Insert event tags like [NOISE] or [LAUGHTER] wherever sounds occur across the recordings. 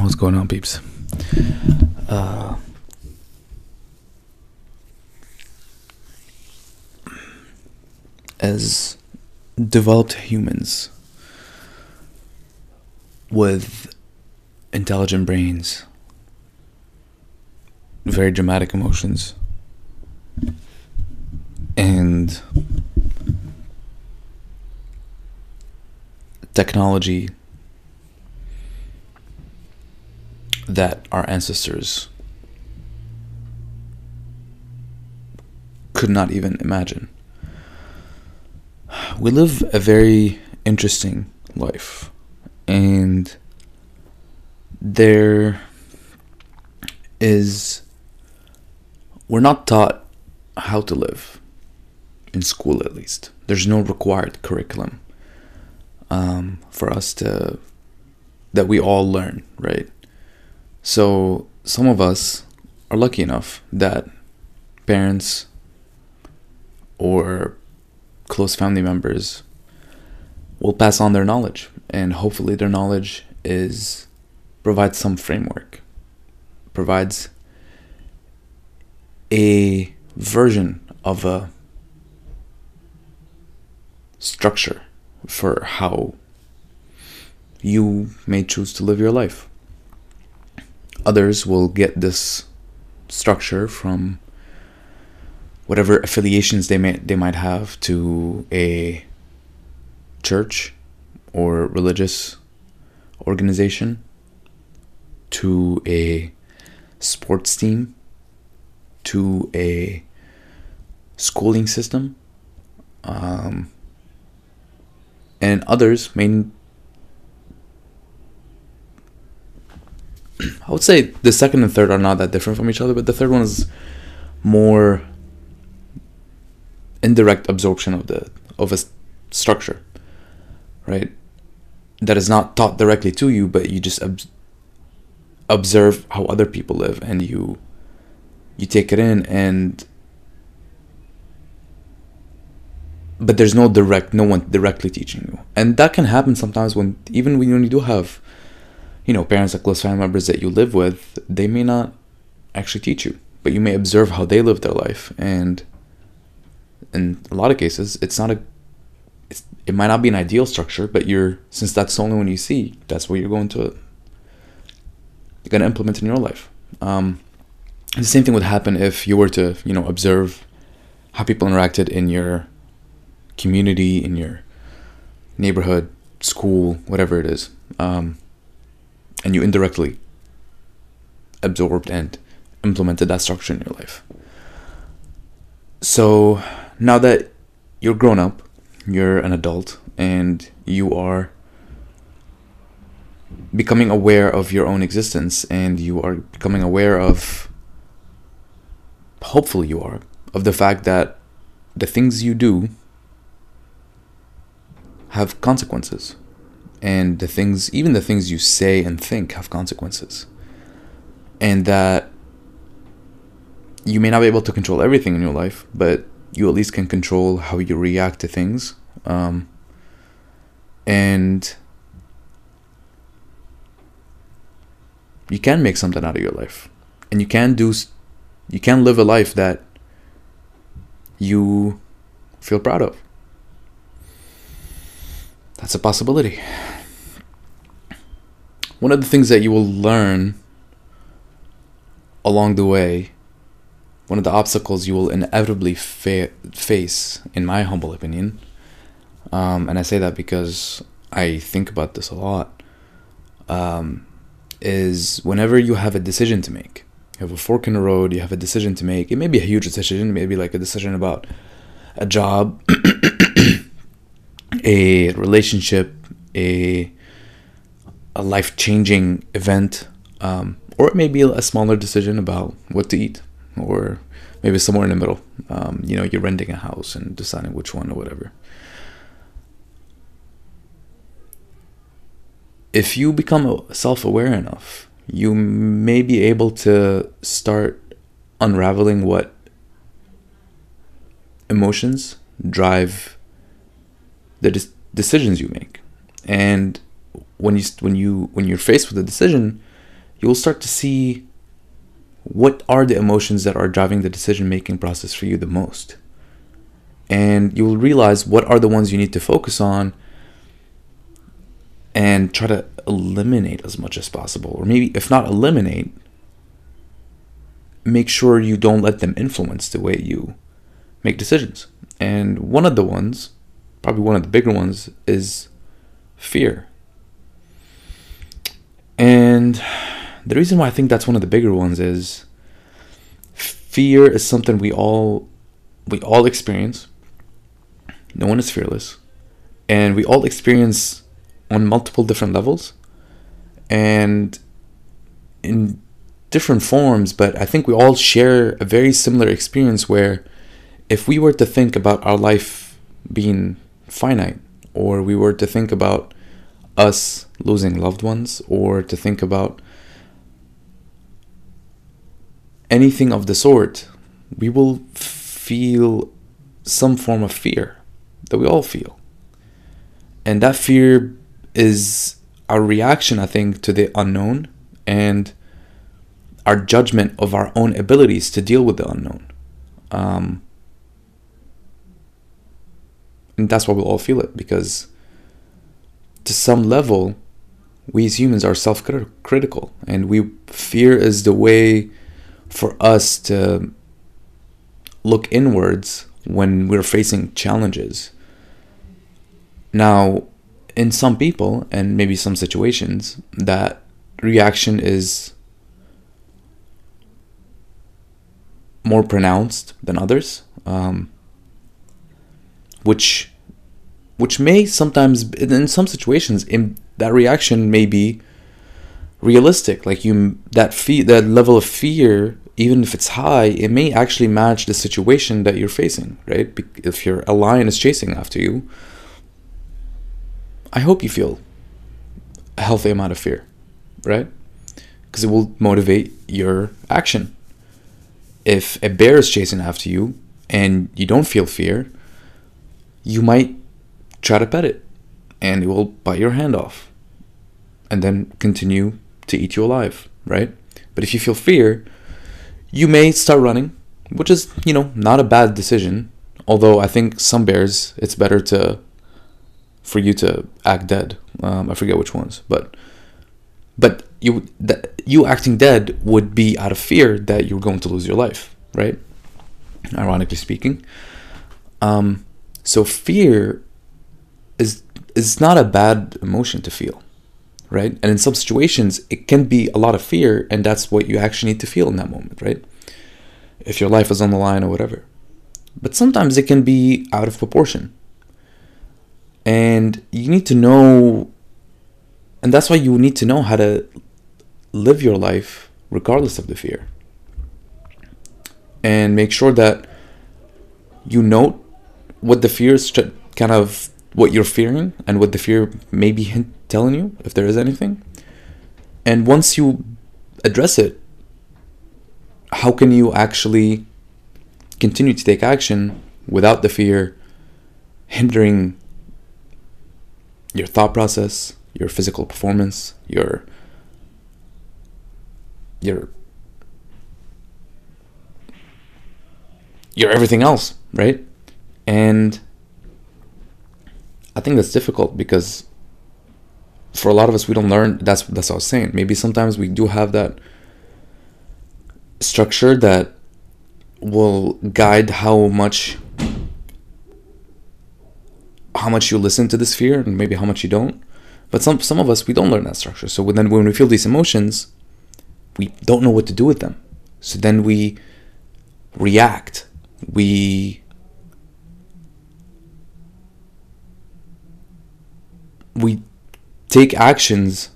What's going on, peeps? Uh, as developed humans with intelligent brains, very dramatic emotions, and technology that our ancestors could not even imagine. We live a very interesting life, and there is, we're not taught how to live in school at least. There's no required curriculum um, for us to, that we all learn, right? So some of us are lucky enough that parents or close family members will pass on their knowledge and hopefully their knowledge is provides some framework provides a version of a structure for how you may choose to live your life. Others will get this structure from whatever affiliations they may they might have to a church or religious organization to a sports team to a schooling system. Um, and others may I would say the second and third are not that different from each other, but the third one is more indirect absorption of the of a structure, right? That is not taught directly to you, but you just ob- observe how other people live, and you you take it in, and but there's no direct, no one directly teaching you, and that can happen sometimes when even when you do have you know, parents or close family members that you live with, they may not actually teach you, but you may observe how they live their life. And in a lot of cases, it's not a, it's, it might not be an ideal structure, but you're, since that's the only one you see, that's what you're going to, you're going to implement in your life. Um, the same thing would happen if you were to, you know, observe how people interacted in your community, in your neighborhood, school, whatever it is. Um, and you indirectly absorbed and implemented that structure in your life. So now that you're grown up, you're an adult, and you are becoming aware of your own existence, and you are becoming aware of, hopefully, you are, of the fact that the things you do have consequences. And the things even the things you say and think have consequences. And that you may not be able to control everything in your life but you at least can control how you react to things. Um, and you can make something out of your life. And you can do you can live a life that you feel proud of that's a possibility one of the things that you will learn along the way, one of the obstacles you will inevitably fa- face, in my humble opinion, um, and I say that because I think about this a lot, um, is whenever you have a decision to make, you have a fork in the road, you have a decision to make. It may be a huge decision, maybe like a decision about a job, [CLEARS THROAT] a relationship, a a life changing event, um, or it may be a smaller decision about what to eat, or maybe somewhere in the middle. Um, you know, you're renting a house and deciding which one or whatever. If you become self aware enough, you may be able to start unraveling what emotions drive the de- decisions you make. And when you when you when you're faced with a decision you'll start to see what are the emotions that are driving the decision making process for you the most. And you will realize what are the ones you need to focus on and try to eliminate as much as possible or maybe if not eliminate make sure you don't let them influence the way you make decisions. And one of the ones probably one of the bigger ones is fear and the reason why I think that's one of the bigger ones is fear is something we all we all experience. No one is fearless. And we all experience on multiple different levels and in different forms, but I think we all share a very similar experience where if we were to think about our life being finite or we were to think about us losing loved ones or to think about anything of the sort, we will feel some form of fear that we all feel. And that fear is our reaction, I think, to the unknown and our judgment of our own abilities to deal with the unknown. Um, and that's why we all feel it because to some level, we as humans are self critical and we fear is the way for us to look inwards when we're facing challenges. Now, in some people and maybe some situations, that reaction is more pronounced than others, um, which which may sometimes in some situations in that reaction may be realistic. Like you that fear that level of fear even if it's high it may actually match the situation that you're facing right? If you're a lion is chasing after you i hope you feel a healthy amount of fear right? Because it will motivate your action. If a bear is chasing after you and you don't feel fear you might try to pet it and it will bite your hand off and then continue to eat you alive, right? But if you feel fear, you may start running, which is, you know, not a bad decision. Although I think some bears, it's better to for you to act dead. Um, I forget which ones, but but you that you acting dead would be out of fear that you're going to lose your life, right? Ironically speaking. Um, so fear is is not a bad emotion to feel, right? And in some situations, it can be a lot of fear, and that's what you actually need to feel in that moment, right? If your life is on the line or whatever. But sometimes it can be out of proportion. And you need to know, and that's why you need to know how to live your life regardless of the fear. And make sure that you note what the fear is kind of what you're fearing and what the fear may be telling you, if there is anything. And once you address it, how can you actually continue to take action without the fear hindering your thought process, your physical performance, your your your everything else, right? And I think that's difficult because for a lot of us we don't learn that's that's what I was saying. Maybe sometimes we do have that structure that will guide how much how much you listen to this fear and maybe how much you don't. But some some of us we don't learn that structure. So then when we feel these emotions, we don't know what to do with them. So then we react. We we take actions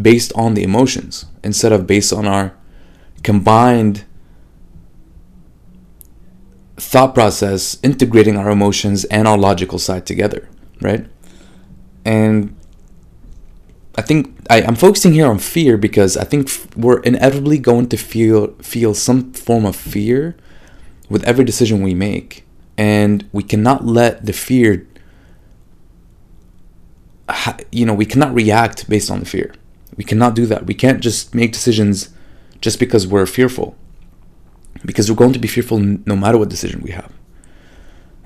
based on the emotions instead of based on our combined thought process integrating our emotions and our logical side together right? And i think I, i'm focusing here on fear because i think we're inevitably going to feel feel some form of fear with every decision we make. And we cannot let the fear, you know, we cannot react based on the fear. We cannot do that. We can't just make decisions just because we're fearful. Because we're going to be fearful no matter what decision we have.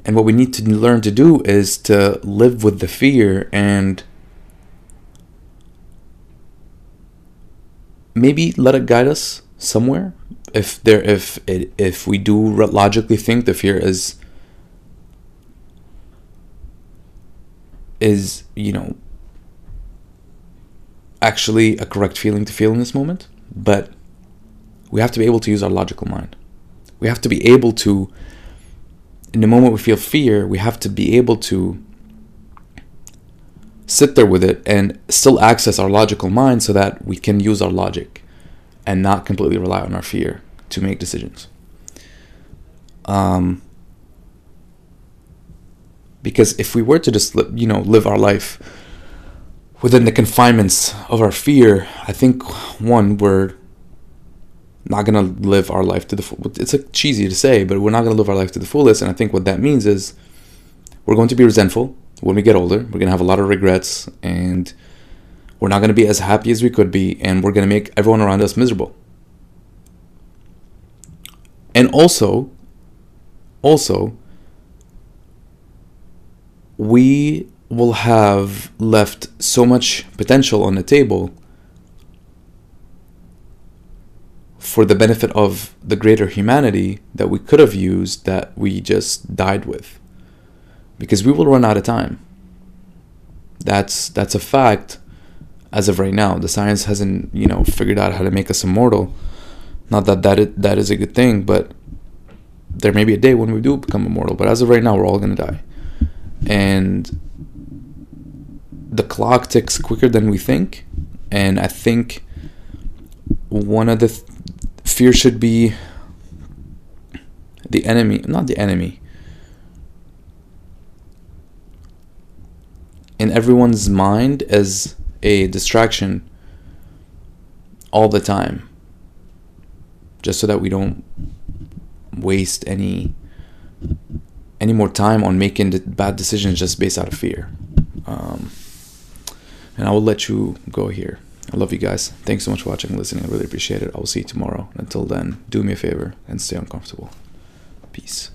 And what we need to learn to do is to live with the fear and maybe let it guide us somewhere if there if it, if we do logically think the fear is is you know actually a correct feeling to feel in this moment but we have to be able to use our logical mind we have to be able to in the moment we feel fear we have to be able to sit there with it and still access our logical mind so that we can use our logic and not completely rely on our fear to make decisions. Um, because if we were to just you know live our life within the confinements of our fear, I think one we're not gonna live our life to the full. It's cheesy to say, but we're not gonna live our life to the fullest. And I think what that means is we're going to be resentful when we get older. We're gonna have a lot of regrets, and we're not gonna be as happy as we could be, and we're gonna make everyone around us miserable. And also, also, we will have left so much potential on the table for the benefit of the greater humanity that we could have used that we just died with because we will run out of time. That's that's a fact as of right now. The science hasn't, you know, figured out how to make us immortal. Not that that is, that is a good thing, but there may be a day when we do become immortal. But as of right now, we're all gonna die, and the clock ticks quicker than we think. And I think one of the th- fear should be the enemy, not the enemy in everyone's mind as a distraction all the time just so that we don't waste any any more time on making the bad decisions just based out of fear. Um, and i will let you go here. I love you guys. Thanks so much for watching and listening. I really appreciate it. I will see you tomorrow. Until then do me a favor and stay uncomfortable. Peace